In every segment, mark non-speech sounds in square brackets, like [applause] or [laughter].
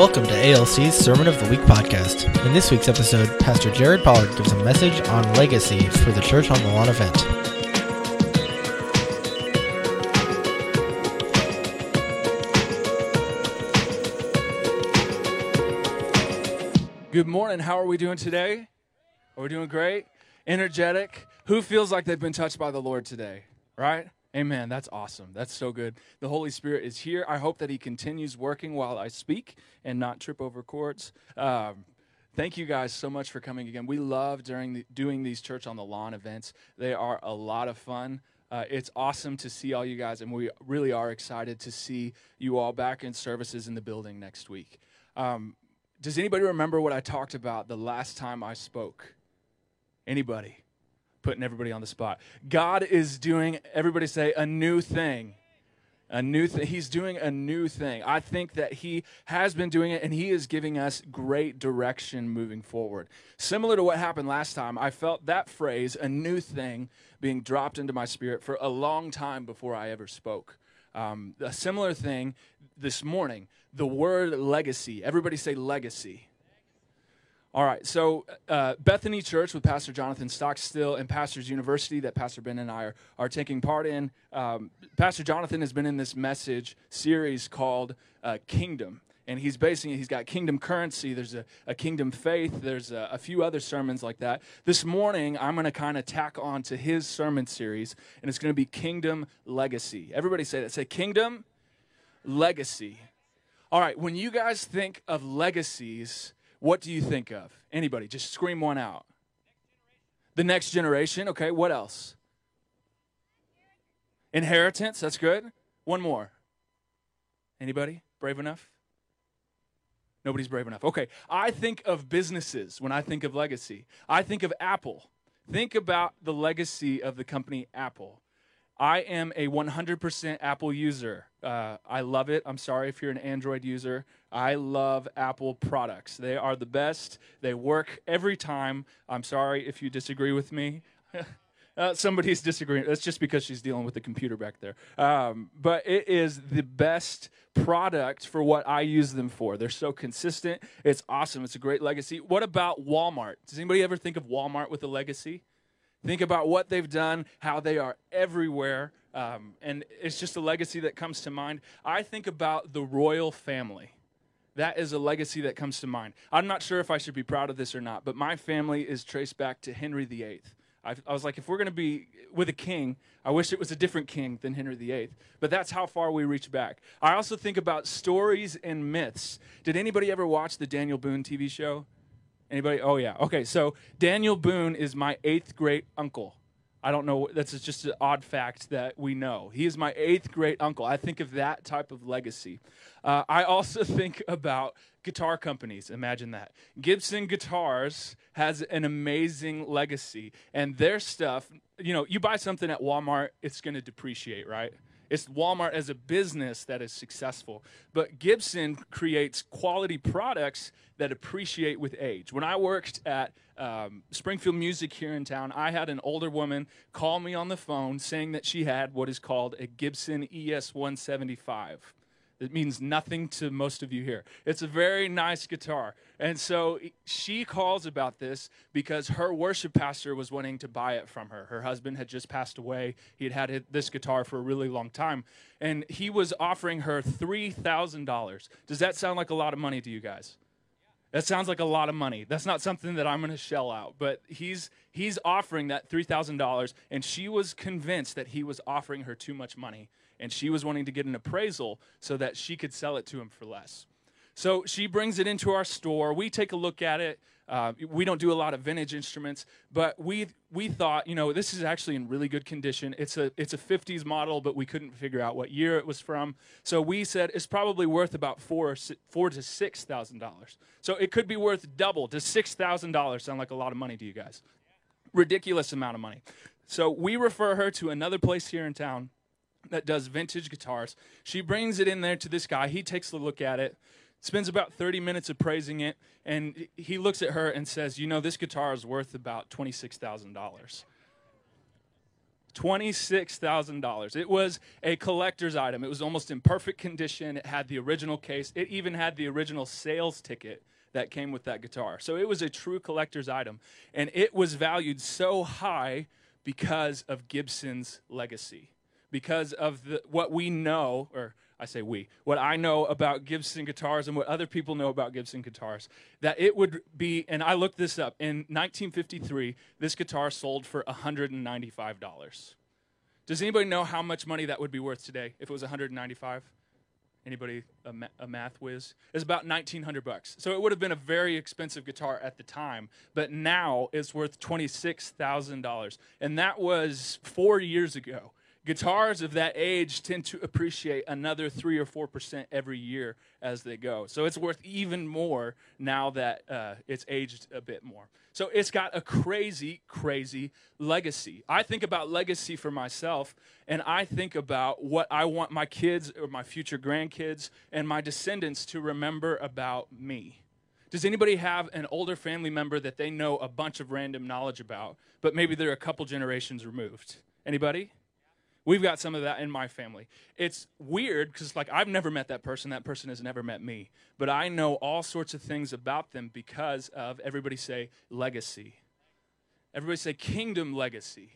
Welcome to ALC's Sermon of the Week podcast. In this week's episode, Pastor Jared Pollard gives a message on legacy for the Church on the Lawn event. Good morning. How are we doing today? Are we doing great? Energetic? Who feels like they've been touched by the Lord today? Right? Amen. That's awesome. That's so good. The Holy Spirit is here. I hope that He continues working while I speak and not trip over cords. Um, thank you guys so much for coming again. We love during the, doing these church on the lawn events. They are a lot of fun. Uh, it's awesome to see all you guys, and we really are excited to see you all back in services in the building next week. Um, does anybody remember what I talked about the last time I spoke? Anybody? Putting everybody on the spot. God is doing, everybody say, a new thing. A new thing. He's doing a new thing. I think that He has been doing it and He is giving us great direction moving forward. Similar to what happened last time, I felt that phrase, a new thing, being dropped into my spirit for a long time before I ever spoke. Um, a similar thing this morning, the word legacy. Everybody say legacy. All right, so uh, Bethany Church with Pastor Jonathan Stockstill and Pastors University that Pastor Ben and I are, are taking part in. Um, Pastor Jonathan has been in this message series called uh, Kingdom, and he's basing it, he's got kingdom currency, there's a, a kingdom faith, there's a, a, few other sermons like that. This morning, I'm going to kind of tack on to his sermon series, and it's going to be Kingdom Legacy. Everybody say that. Say Kingdom Legacy. All right, when you guys think of legacies, what do you think of? Anybody? Just scream one out. The next generation. Okay, what else? Inheritance. That's good. One more. Anybody brave enough? Nobody's brave enough. Okay, I think of businesses when I think of legacy. I think of Apple. Think about the legacy of the company Apple. I am a 100% Apple user. Uh, I love it. I'm sorry if you're an Android user. I love Apple products. They are the best. They work every time. I'm sorry if you disagree with me. [laughs] uh, somebody's disagreeing. That's just because she's dealing with the computer back there. Um, but it is the best product for what I use them for. They're so consistent. It's awesome. It's a great legacy. What about Walmart? Does anybody ever think of Walmart with a legacy? Think about what they've done, how they are everywhere, um, and it's just a legacy that comes to mind. I think about the royal family. That is a legacy that comes to mind. I'm not sure if I should be proud of this or not, but my family is traced back to Henry VIII. I, I was like, if we're going to be with a king, I wish it was a different king than Henry VIII. But that's how far we reach back. I also think about stories and myths. Did anybody ever watch the Daniel Boone TV show? Anybody? Oh, yeah. Okay, so Daniel Boone is my eighth great uncle. I don't know. That's just an odd fact that we know. He is my eighth great uncle. I think of that type of legacy. Uh, I also [laughs] think about guitar companies. Imagine that. Gibson Guitars has an amazing legacy, and their stuff, you know, you buy something at Walmart, it's going to depreciate, right? It's Walmart as a business that is successful. But Gibson creates quality products that appreciate with age. When I worked at um, Springfield Music here in town, I had an older woman call me on the phone saying that she had what is called a Gibson ES 175. It means nothing to most of you here. It's a very nice guitar. And so she calls about this because her worship pastor was wanting to buy it from her. Her husband had just passed away. He had had this guitar for a really long time. And he was offering her $3,000. Does that sound like a lot of money to you guys? That sounds like a lot of money. That's not something that I'm going to shell out, but he's he's offering that $3,000 and she was convinced that he was offering her too much money and she was wanting to get an appraisal so that she could sell it to him for less. So she brings it into our store. We take a look at it. Uh, we don't do a lot of vintage instruments, but we we thought, you know, this is actually in really good condition. It's a it's a 50s model, but we couldn't figure out what year it was from. So we said it's probably worth about four four to six thousand dollars. So it could be worth double to six thousand dollars. Sound like a lot of money to you guys? Ridiculous amount of money. So we refer her to another place here in town that does vintage guitars. She brings it in there to this guy. He takes a look at it spends about 30 minutes appraising it, and he looks at her and says, You know, this guitar is worth about $26,000. $26,000. It was a collector's item. It was almost in perfect condition. It had the original case. It even had the original sales ticket that came with that guitar. So it was a true collector's item. And it was valued so high because of Gibson's legacy, because of the, what we know, or I say we, what I know about Gibson guitars and what other people know about Gibson guitars, that it would be, and I looked this up, in 1953, this guitar sold for $195. Does anybody know how much money that would be worth today if it was 195? Anybody a, ma- a math whiz? It's about 1900 bucks. So it would have been a very expensive guitar at the time, but now it's worth $26,000. And that was 4 years ago. Guitars of that age tend to appreciate another 3 or 4% every year as they go. So it's worth even more now that uh, it's aged a bit more. So it's got a crazy, crazy legacy. I think about legacy for myself, and I think about what I want my kids or my future grandkids and my descendants to remember about me. Does anybody have an older family member that they know a bunch of random knowledge about, but maybe they're a couple generations removed? Anybody? We've got some of that in my family. It's weird because, like, I've never met that person. That person has never met me. But I know all sorts of things about them because of, everybody say, legacy. Everybody say, kingdom legacy.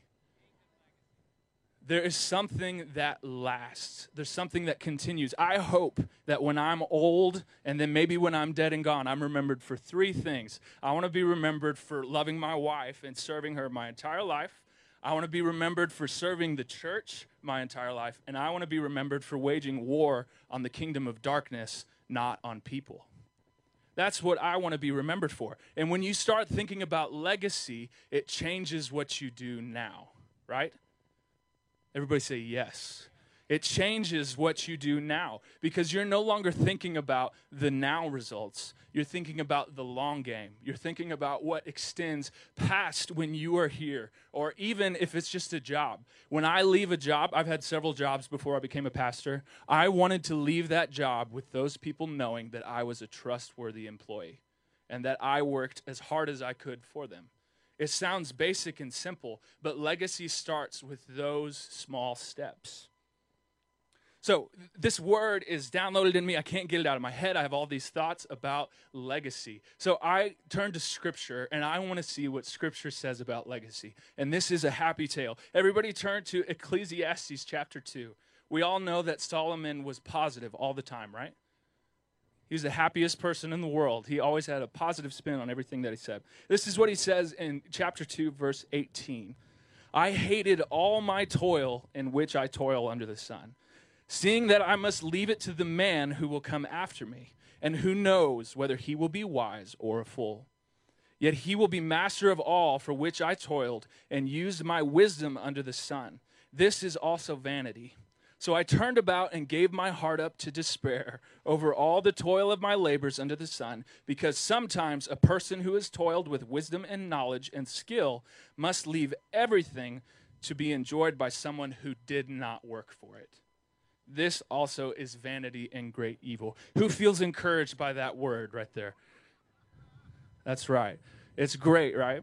There is something that lasts. There's something that continues. I hope that when I'm old and then maybe when I'm dead and gone, I'm remembered for three things. I want to be remembered for loving my wife and serving her my entire life. I want to be remembered for serving the church my entire life, and I want to be remembered for waging war on the kingdom of darkness, not on people. That's what I want to be remembered for. And when you start thinking about legacy, it changes what you do now, right? Everybody say yes. It changes what you do now because you're no longer thinking about the now results. You're thinking about the long game. You're thinking about what extends past when you are here, or even if it's just a job. When I leave a job, I've had several jobs before I became a pastor. I wanted to leave that job with those people knowing that I was a trustworthy employee and that I worked as hard as I could for them. It sounds basic and simple, but legacy starts with those small steps. So, this word is downloaded in me. I can't get it out of my head. I have all these thoughts about legacy. So, I turn to Scripture and I want to see what Scripture says about legacy. And this is a happy tale. Everybody turn to Ecclesiastes chapter 2. We all know that Solomon was positive all the time, right? He was the happiest person in the world. He always had a positive spin on everything that he said. This is what he says in chapter 2, verse 18 I hated all my toil in which I toil under the sun seeing that I must leave it to the man who will come after me, and who knows whether he will be wise or a fool. Yet he will be master of all for which I toiled and used my wisdom under the sun. This is also vanity. So I turned about and gave my heart up to despair over all the toil of my labors under the sun, because sometimes a person who has toiled with wisdom and knowledge and skill must leave everything to be enjoyed by someone who did not work for it. This also is vanity and great evil. Who feels encouraged by that word right there? That's right. It's great, right?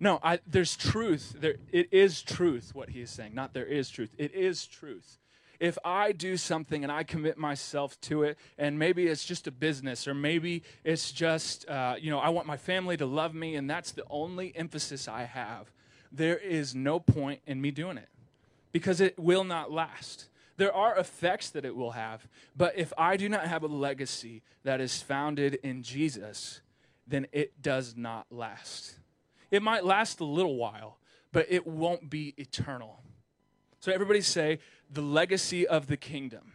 No, I, there's truth. There, it is truth, what he is saying. Not there is truth. It is truth. If I do something and I commit myself to it, and maybe it's just a business, or maybe it's just, uh, you know, I want my family to love me, and that's the only emphasis I have, there is no point in me doing it because it will not last. There are effects that it will have, but if I do not have a legacy that is founded in Jesus, then it does not last. It might last a little while, but it won't be eternal. So, everybody say, the legacy of the kingdom.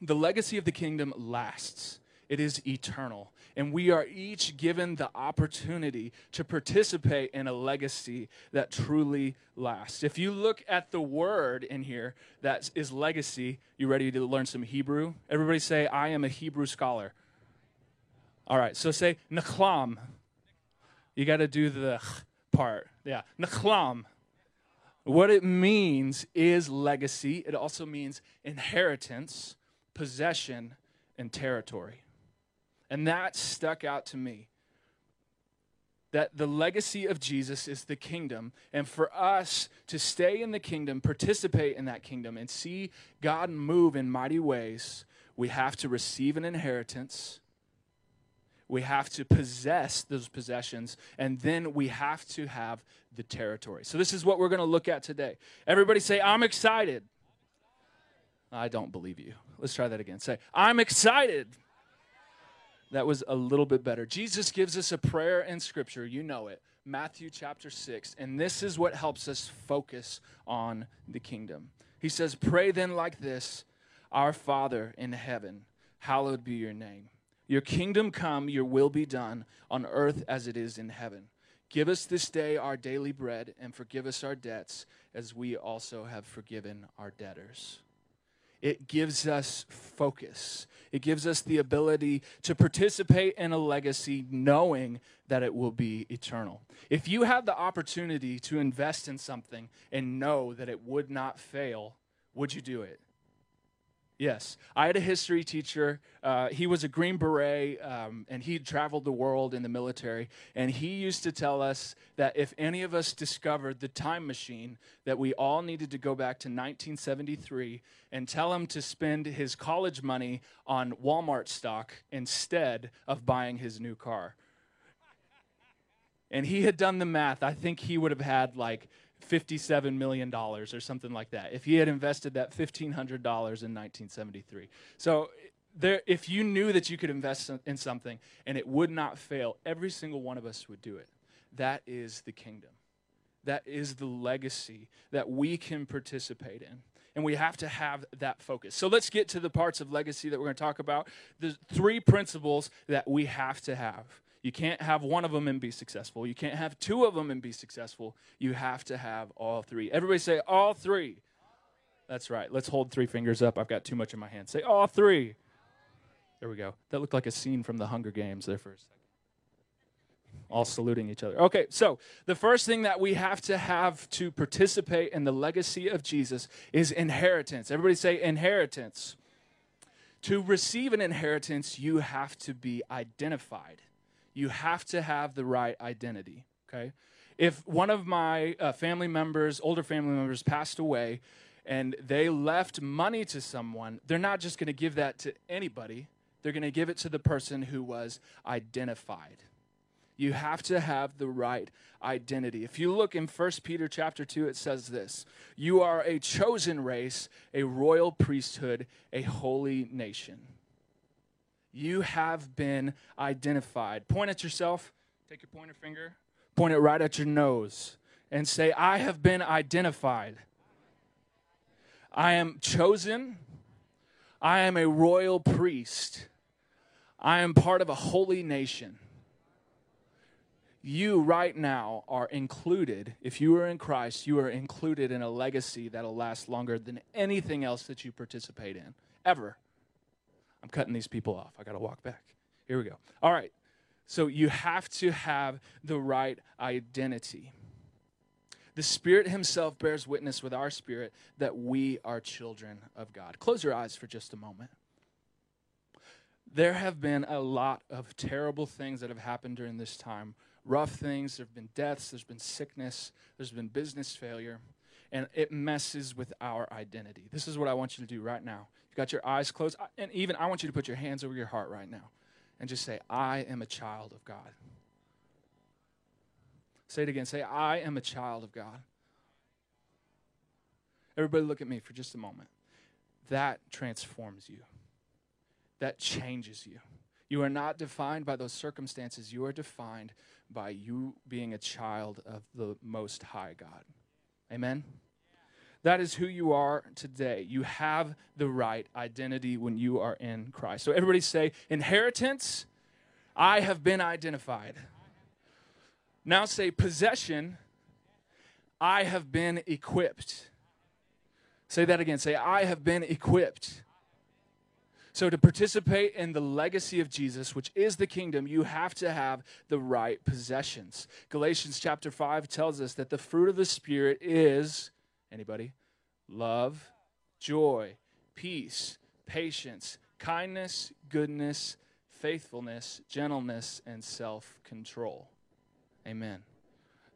The legacy of the kingdom lasts, it is eternal and we are each given the opportunity to participate in a legacy that truly lasts. If you look at the word in here that is legacy, you ready to learn some Hebrew? Everybody say, I am a Hebrew scholar. All right, so say nachlam. You got to do the part. Yeah, nachlam. What it means is legacy. It also means inheritance, possession, and territory. And that stuck out to me. that the legacy of Jesus is the kingdom. And for us to stay in the kingdom, participate in that kingdom, and see God move in mighty ways, we have to receive an inheritance. We have to possess those possessions, and then we have to have the territory. So, this is what we're going to look at today. Everybody say, I'm excited. I don't believe you. Let's try that again. Say, I'm excited. That was a little bit better. Jesus gives us a prayer in Scripture. You know it. Matthew chapter 6. And this is what helps us focus on the kingdom. He says, Pray then like this Our Father in heaven, hallowed be your name. Your kingdom come, your will be done on earth as it is in heaven. Give us this day our daily bread and forgive us our debts as we also have forgiven our debtors it gives us focus. It gives us the ability to participate in a legacy knowing that it will be eternal. If you have the opportunity to invest in something and know that it would not fail, would you do it? Yes. I had a history teacher. Uh, he was a Green Beret, um, and he traveled the world in the military. And he used to tell us that if any of us discovered the time machine, that we all needed to go back to 1973 and tell him to spend his college money on Walmart stock instead of buying his new car. And he had done the math. I think he would have had like $57 million or something like that if he had invested that $1,500 in 1973. So, there, if you knew that you could invest in something and it would not fail, every single one of us would do it. That is the kingdom. That is the legacy that we can participate in. And we have to have that focus. So let's get to the parts of legacy that we're going to talk about. The three principles that we have to have. You can't have one of them and be successful. You can't have two of them and be successful. You have to have all three. Everybody say, all three. That's right. Let's hold three fingers up. I've got too much in my hand. Say, all three. There we go. That looked like a scene from the Hunger Games there for a second. All saluting each other. Okay, so the first thing that we have to have to participate in the legacy of Jesus is inheritance. Everybody say inheritance. To receive an inheritance, you have to be identified you have to have the right identity, okay? If one of my uh, family members, older family members, passed away and they left money to someone, they're not just going to give that to anybody. They're going to give it to the person who was identified. You have to have the right identity. If you look in 1 Peter chapter 2 it says this, you are a chosen race, a royal priesthood, a holy nation. You have been identified. Point at yourself. Take your pointer finger, point it right at your nose, and say, I have been identified. I am chosen. I am a royal priest. I am part of a holy nation. You, right now, are included. If you are in Christ, you are included in a legacy that'll last longer than anything else that you participate in, ever. I'm cutting these people off. I got to walk back. Here we go. All right. So you have to have the right identity. The Spirit Himself bears witness with our spirit that we are children of God. Close your eyes for just a moment. There have been a lot of terrible things that have happened during this time. Rough things, there have been deaths, there's been sickness, there's been business failure, and it messes with our identity. This is what I want you to do right now You've got your eyes closed. And even I want you to put your hands over your heart right now and just say, I am a child of God. Say it again. Say, I am a child of God. Everybody, look at me for just a moment. That transforms you, that changes you. You are not defined by those circumstances, you are defined by you being a child of the Most High God. Amen? That is who you are today. You have the right identity when you are in Christ. So, everybody say, inheritance, I have been identified. Now say, possession, I have been equipped. Say that again. Say, I have been equipped. So, to participate in the legacy of Jesus, which is the kingdom, you have to have the right possessions. Galatians chapter 5 tells us that the fruit of the Spirit is Anybody? Love, joy, peace, patience, kindness, goodness, faithfulness, gentleness, and self control. Amen.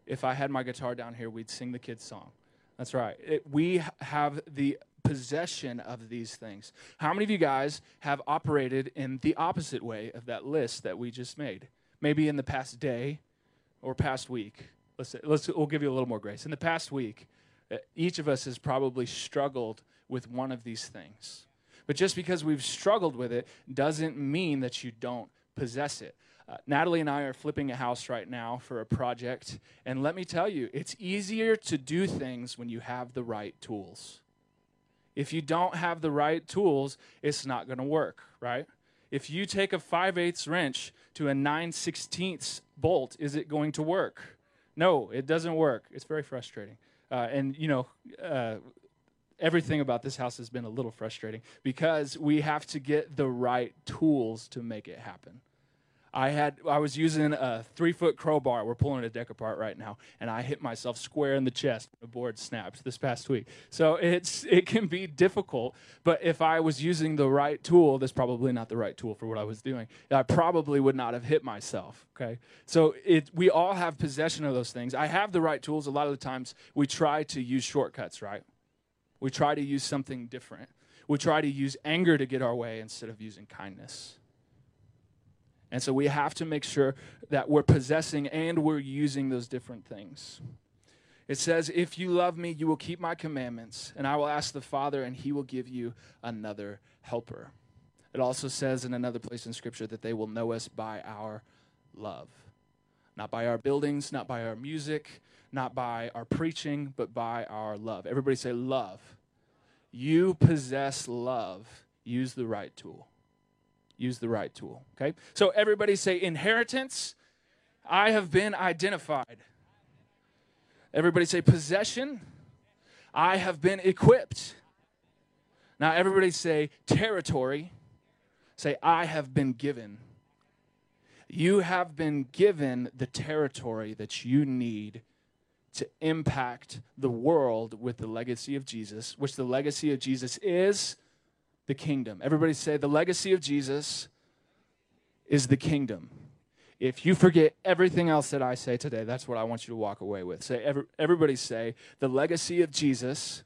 If I had my guitar down here, we'd sing the kids' song. That's right. It, we have the possession of these things. How many of you guys have operated in the opposite way of that list that we just made? Maybe in the past day or past week. Let's, let's we'll give you a little more grace. In the past week, uh, each of us has probably struggled with one of these things. But just because we've struggled with it doesn't mean that you don't possess it. Uh, Natalie and I are flipping a house right now for a project. And let me tell you, it's easier to do things when you have the right tools. If you don't have the right tools, it's not going to work, right? If you take a 5 8 wrench to a 9 16 bolt, is it going to work? No, it doesn't work. It's very frustrating. Uh, and, you know, uh, everything about this house has been a little frustrating because we have to get the right tools to make it happen. I had I was using a three foot crowbar. We're pulling a deck apart right now, and I hit myself square in the chest. The board snapped this past week, so it's it can be difficult. But if I was using the right tool, that's probably not the right tool for what I was doing. I probably would not have hit myself. Okay, so it we all have possession of those things. I have the right tools. A lot of the times we try to use shortcuts, right? We try to use something different. We try to use anger to get our way instead of using kindness. And so we have to make sure that we're possessing and we're using those different things. It says, If you love me, you will keep my commandments, and I will ask the Father, and he will give you another helper. It also says in another place in Scripture that they will know us by our love. Not by our buildings, not by our music, not by our preaching, but by our love. Everybody say, Love. You possess love. Use the right tool use the right tool. Okay? So everybody say inheritance. I have been identified. Everybody say possession. I have been equipped. Now everybody say territory. Say I have been given. You have been given the territory that you need to impact the world with the legacy of Jesus, which the legacy of Jesus is the kingdom. Everybody say, the legacy of Jesus is the kingdom. If you forget everything else that I say today, that's what I want you to walk away with. Say, every, everybody say, the legacy of Jesus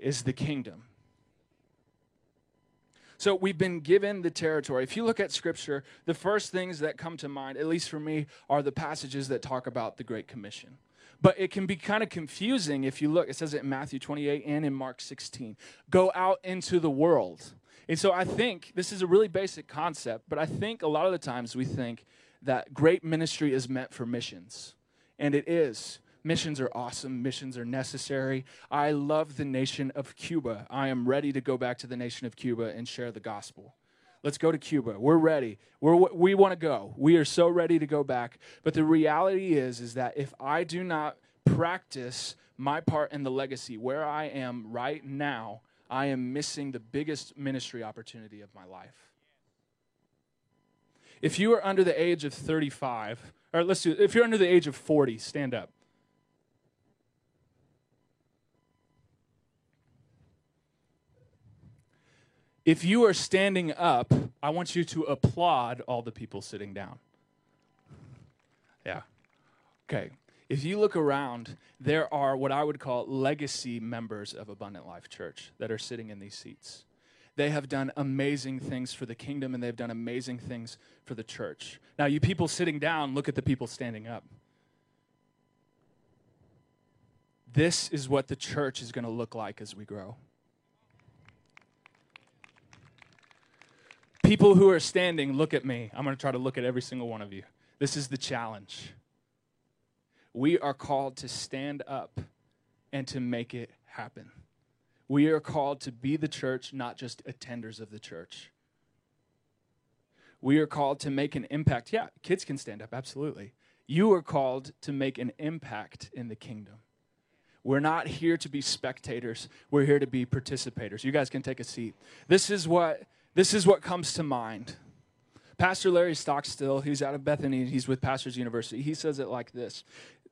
is the kingdom. So we've been given the territory. If you look at scripture, the first things that come to mind, at least for me, are the passages that talk about the Great Commission. But it can be kind of confusing if you look. It says it in Matthew 28 and in Mark 16. Go out into the world. And so I think this is a really basic concept, but I think a lot of the times we think that great ministry is meant for missions. And it is. Missions are awesome. Missions are necessary. I love the nation of Cuba. I am ready to go back to the nation of Cuba and share the gospel. Let's go to Cuba. We're ready. We're, we want to go. We are so ready to go back. But the reality is, is that if I do not practice my part in the legacy where I am right now, I am missing the biggest ministry opportunity of my life. If you are under the age of 35, or let's do, if you're under the age of 40, stand up. If you are standing up, I want you to applaud all the people sitting down. Yeah. Okay. If you look around, there are what I would call legacy members of Abundant Life Church that are sitting in these seats. They have done amazing things for the kingdom and they've done amazing things for the church. Now, you people sitting down, look at the people standing up. This is what the church is going to look like as we grow. People who are standing, look at me. I'm going to try to look at every single one of you. This is the challenge. We are called to stand up and to make it happen. We are called to be the church, not just attenders of the church. We are called to make an impact. Yeah, kids can stand up, absolutely. You are called to make an impact in the kingdom. We're not here to be spectators, we're here to be participators. You guys can take a seat. This is what this is what comes to mind. Pastor Larry Stockstill, he's out of Bethany, he's with Pastors University. He says it like this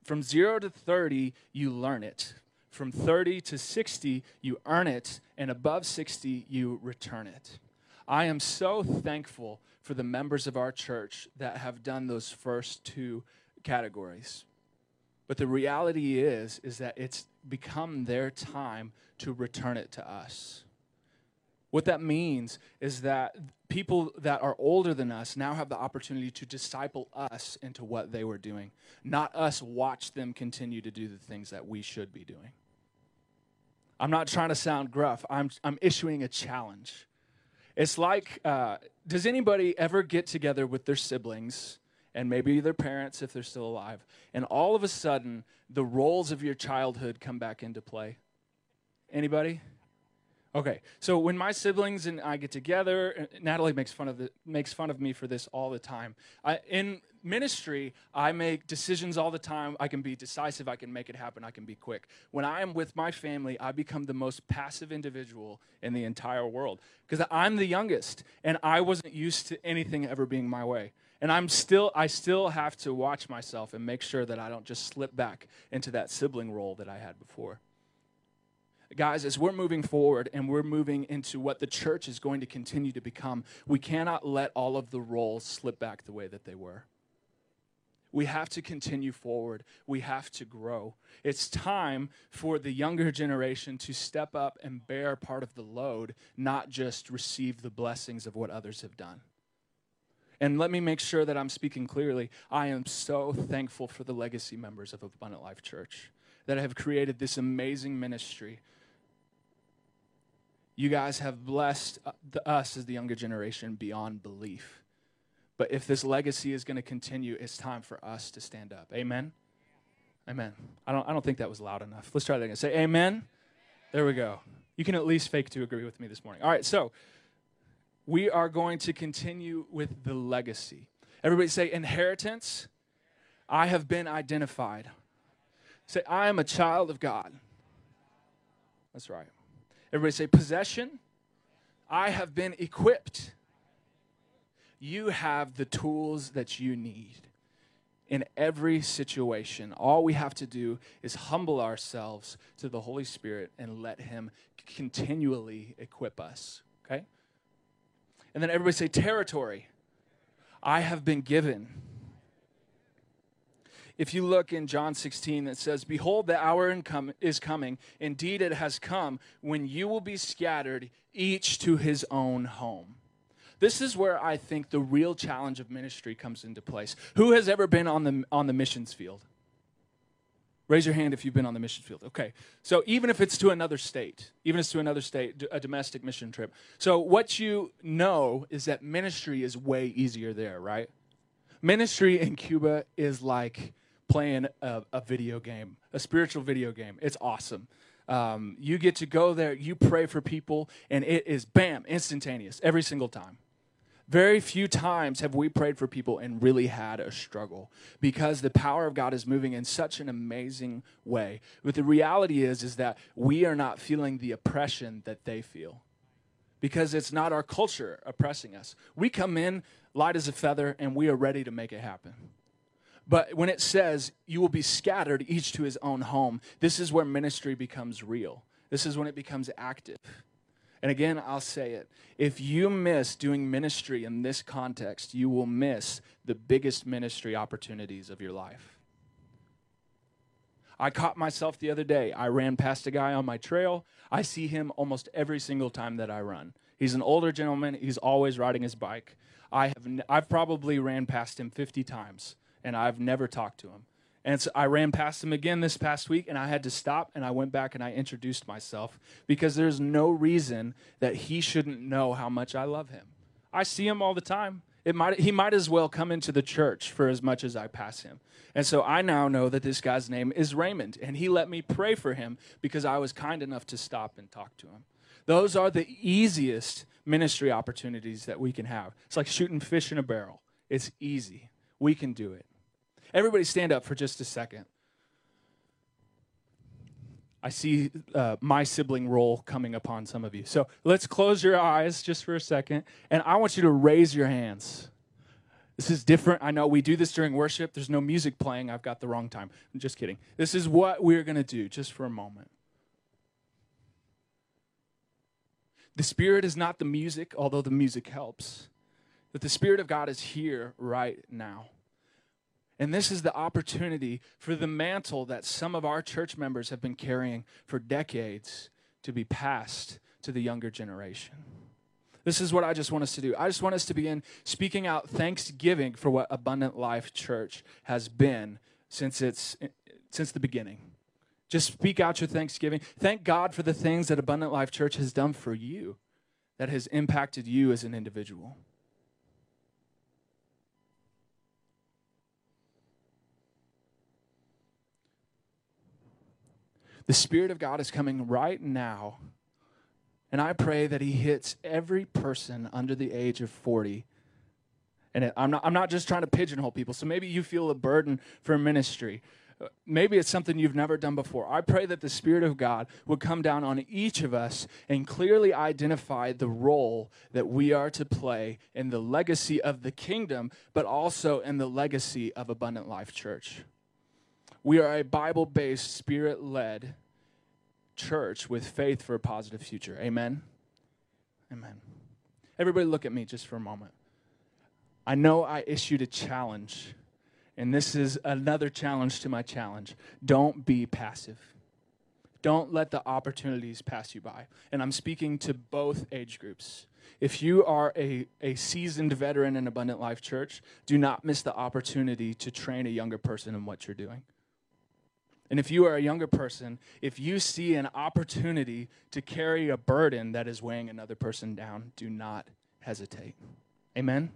From zero to 30, you learn it. From 30 to 60, you earn it. And above 60, you return it. I am so thankful for the members of our church that have done those first two categories. But the reality is is that it's become their time to return it to us. What that means is that people that are older than us now have the opportunity to disciple us into what they were doing, not us watch them continue to do the things that we should be doing. I'm not trying to sound gruff, I'm, I'm issuing a challenge. It's like, uh, does anybody ever get together with their siblings and maybe their parents if they're still alive, and all of a sudden the roles of your childhood come back into play? Anybody? Okay, so when my siblings and I get together, uh, Natalie makes fun of the, makes fun of me for this all the time. I, in ministry, I make decisions all the time. I can be decisive. I can make it happen. I can be quick. When I am with my family, I become the most passive individual in the entire world because I'm the youngest, and I wasn't used to anything ever being my way. And I'm still, I still have to watch myself and make sure that I don't just slip back into that sibling role that I had before guys, as we're moving forward and we're moving into what the church is going to continue to become, we cannot let all of the roles slip back the way that they were. We have to continue forward. We have to grow. It's time for the younger generation to step up and bear part of the load, not just receive the blessings of what others have done. And let me make sure that I'm speaking clearly. I am so thankful for the legacy members of Abundant Life Church that have created this amazing ministry you guys have blessed uh, us as the younger generation beyond belief. But if this legacy is going to continue, it's time for us to stand up. Amen? Amen. I don't, I don't think that was loud enough. Let's try that again. Say amen. There we go. You can at least fake to agree with me this morning. All right, so we are going to continue with the legacy. Everybody say inheritance. I have been identified. Say, I am a child of God. That's right. Everybody say, possession. I have been equipped. You have the tools that you need in every situation. All we have to do is humble ourselves to the Holy Spirit and let Him continually equip us. Okay? And then everybody say, territory. I have been given if you look in John 16, it says, Behold, the hour is coming. Indeed, it has come when you will be scattered, each to his own home. This is where I think the real challenge of ministry comes into place. Who has ever been on the, on the missions field? Raise your hand if you've been on the missions field. Okay. So even if it's to another state, even if it's to another state, a domestic mission trip. So what you know is that ministry is way easier there, right? Ministry in Cuba is like playing a, a video game, a spiritual video game. It's awesome. Um, you get to go there, you pray for people, and it is bam, instantaneous every single time. Very few times have we prayed for people and really had a struggle because the power of God is moving in such an amazing way. But the reality is is that we are not feeling the oppression that they feel. Because it's not our culture oppressing us. We come in light as a feather and we are ready to make it happen. But when it says you will be scattered each to his own home, this is where ministry becomes real. This is when it becomes active. And again, I'll say it. If you miss doing ministry in this context, you will miss the biggest ministry opportunities of your life. I caught myself the other day. I ran past a guy on my trail. I see him almost every single time that I run. He's an older gentleman. He's always riding his bike. I have I've probably ran past him 50 times and I've never talked to him. And so I ran past him again this past week, and I had to stop and I went back and I introduced myself because there's no reason that he shouldn't know how much I love him. I see him all the time. It might, he might as well come into the church for as much as I pass him. And so I now know that this guy's name is Raymond, and he let me pray for him because I was kind enough to stop and talk to him. Those are the easiest ministry opportunities that we can have. It's like shooting fish in a barrel, it's easy. We can do it. Everybody stand up for just a second. I see uh, my sibling role coming upon some of you. So let's close your eyes just for a second, and I want you to raise your hands. This is different. I know we do this during worship. There's no music playing. I've got the wrong time. I'm just kidding. This is what we're going to do just for a moment. The Spirit is not the music, although the music helps. That the Spirit of God is here right now. And this is the opportunity for the mantle that some of our church members have been carrying for decades to be passed to the younger generation. This is what I just want us to do. I just want us to begin speaking out thanksgiving for what Abundant Life Church has been since its since the beginning. Just speak out your thanksgiving. Thank God for the things that Abundant Life Church has done for you that has impacted you as an individual. The Spirit of God is coming right now and I pray that he hits every person under the age of 40. And I'm not, I'm not just trying to pigeonhole people. So maybe you feel a burden for ministry. Uh, maybe it's something you've never done before. I pray that the Spirit of God would come down on each of us and clearly identify the role that we are to play in the legacy of the kingdom, but also in the legacy of Abundant Life Church. We are a Bible based, spirit led church with faith for a positive future. Amen? Amen. Everybody, look at me just for a moment. I know I issued a challenge, and this is another challenge to my challenge. Don't be passive. Don't let the opportunities pass you by. And I'm speaking to both age groups. If you are a, a seasoned veteran in Abundant Life Church, do not miss the opportunity to train a younger person in what you're doing. And if you are a younger person, if you see an opportunity to carry a burden that is weighing another person down, do not hesitate. Amen?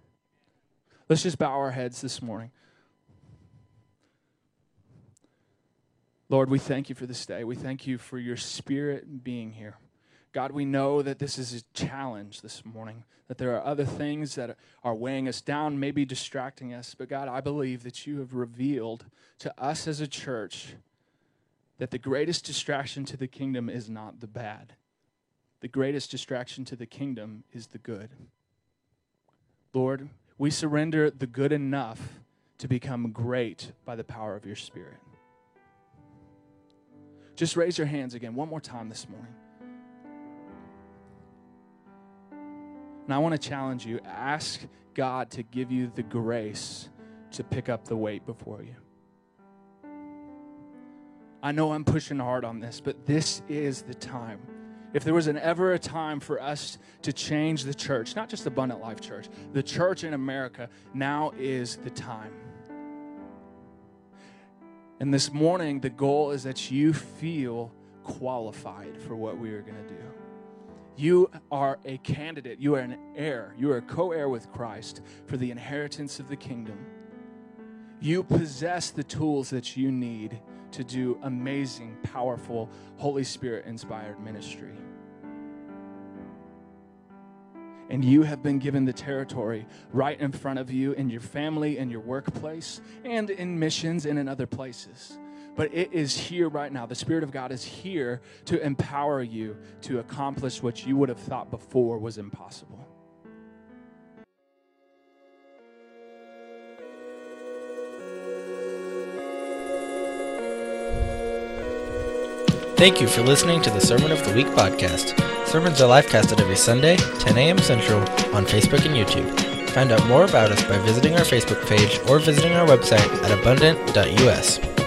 Let's just bow our heads this morning. Lord, we thank you for this day. We thank you for your spirit being here. God, we know that this is a challenge this morning, that there are other things that are weighing us down, maybe distracting us. But God, I believe that you have revealed to us as a church that the greatest distraction to the kingdom is not the bad. The greatest distraction to the kingdom is the good. Lord, we surrender the good enough to become great by the power of your Spirit. Just raise your hands again one more time this morning. And I want to challenge you ask God to give you the grace to pick up the weight before you. I know I'm pushing hard on this, but this is the time. If there was an ever a time for us to change the church, not just Abundant Life Church, the church in America, now is the time. And this morning, the goal is that you feel qualified for what we are going to do. You are a candidate, you are an heir, you are a co heir with Christ for the inheritance of the kingdom. You possess the tools that you need to do amazing, powerful, Holy Spirit inspired ministry. And you have been given the territory right in front of you in your family, in your workplace, and in missions and in other places. But it is here right now. The Spirit of God is here to empower you to accomplish what you would have thought before was impossible. Thank you for listening to the Sermon of the Week podcast. Sermons are live casted every Sunday, 10 a.m. Central, on Facebook and YouTube. Find out more about us by visiting our Facebook page or visiting our website at abundant.us.